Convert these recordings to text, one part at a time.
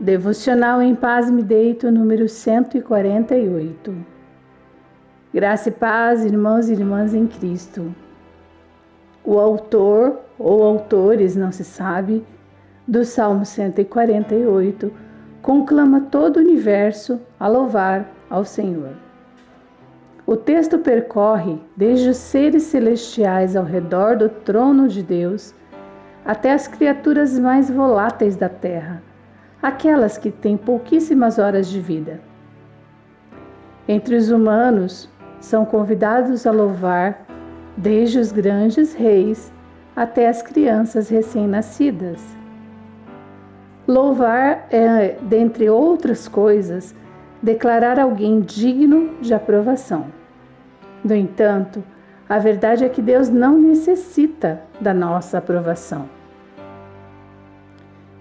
Devocional em Paz Me Deito, número 148. Graça e paz, irmãos e irmãs em Cristo. O autor ou autores, não se sabe, do Salmo 148 conclama todo o universo a louvar ao Senhor. O texto percorre desde os seres celestiais ao redor do trono de Deus até as criaturas mais voláteis da terra aquelas que têm pouquíssimas horas de vida. Entre os humanos, são convidados a louvar desde os grandes reis até as crianças recém-nascidas. Louvar é, dentre outras coisas, declarar alguém digno de aprovação. No entanto, a verdade é que Deus não necessita da nossa aprovação.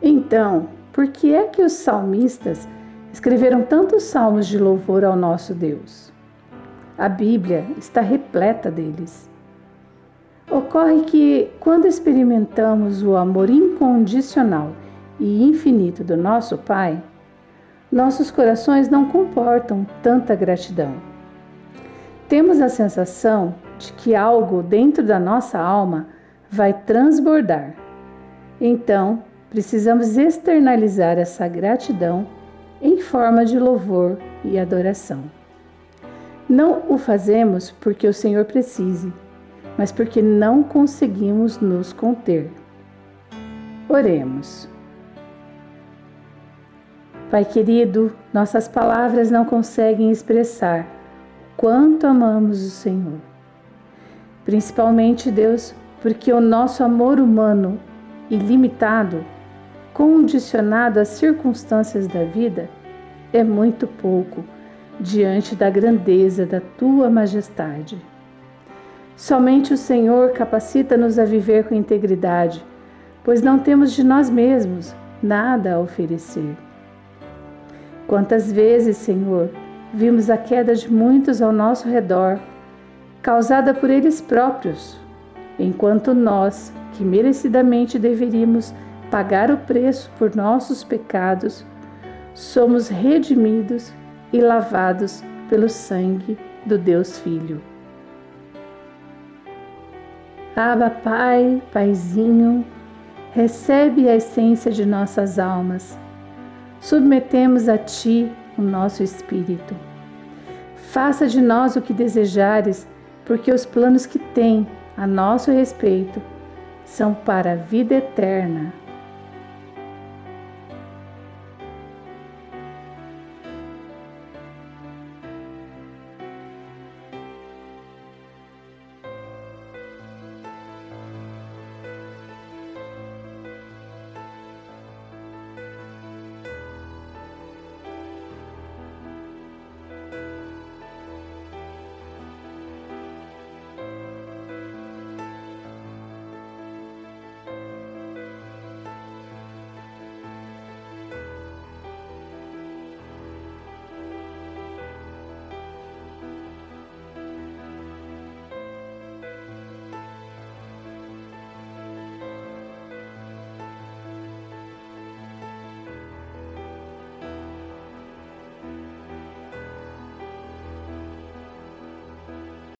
Então, por que é que os salmistas escreveram tantos salmos de louvor ao nosso Deus? A Bíblia está repleta deles. Ocorre que, quando experimentamos o amor incondicional e infinito do nosso Pai, nossos corações não comportam tanta gratidão. Temos a sensação de que algo dentro da nossa alma vai transbordar. Então, precisamos externalizar essa gratidão em forma de louvor e adoração. Não o fazemos porque o Senhor precise, mas porque não conseguimos nos conter. Oremos. Pai querido, nossas palavras não conseguem expressar quanto amamos o Senhor. Principalmente, Deus, porque o nosso amor humano ilimitado condicionado às circunstâncias da vida, é muito pouco diante da grandeza da tua majestade. Somente o Senhor capacita-nos a viver com integridade, pois não temos de nós mesmos nada a oferecer. Quantas vezes, Senhor, vimos a queda de muitos ao nosso redor, causada por eles próprios, enquanto nós, que merecidamente deveríamos pagar o preço por nossos pecados, somos redimidos e lavados pelo sangue do Deus Filho. Aba, Pai, Paizinho, recebe a essência de nossas almas. Submetemos a Ti o nosso espírito. Faça de nós o que desejares, porque os planos que tem a nosso respeito são para a vida eterna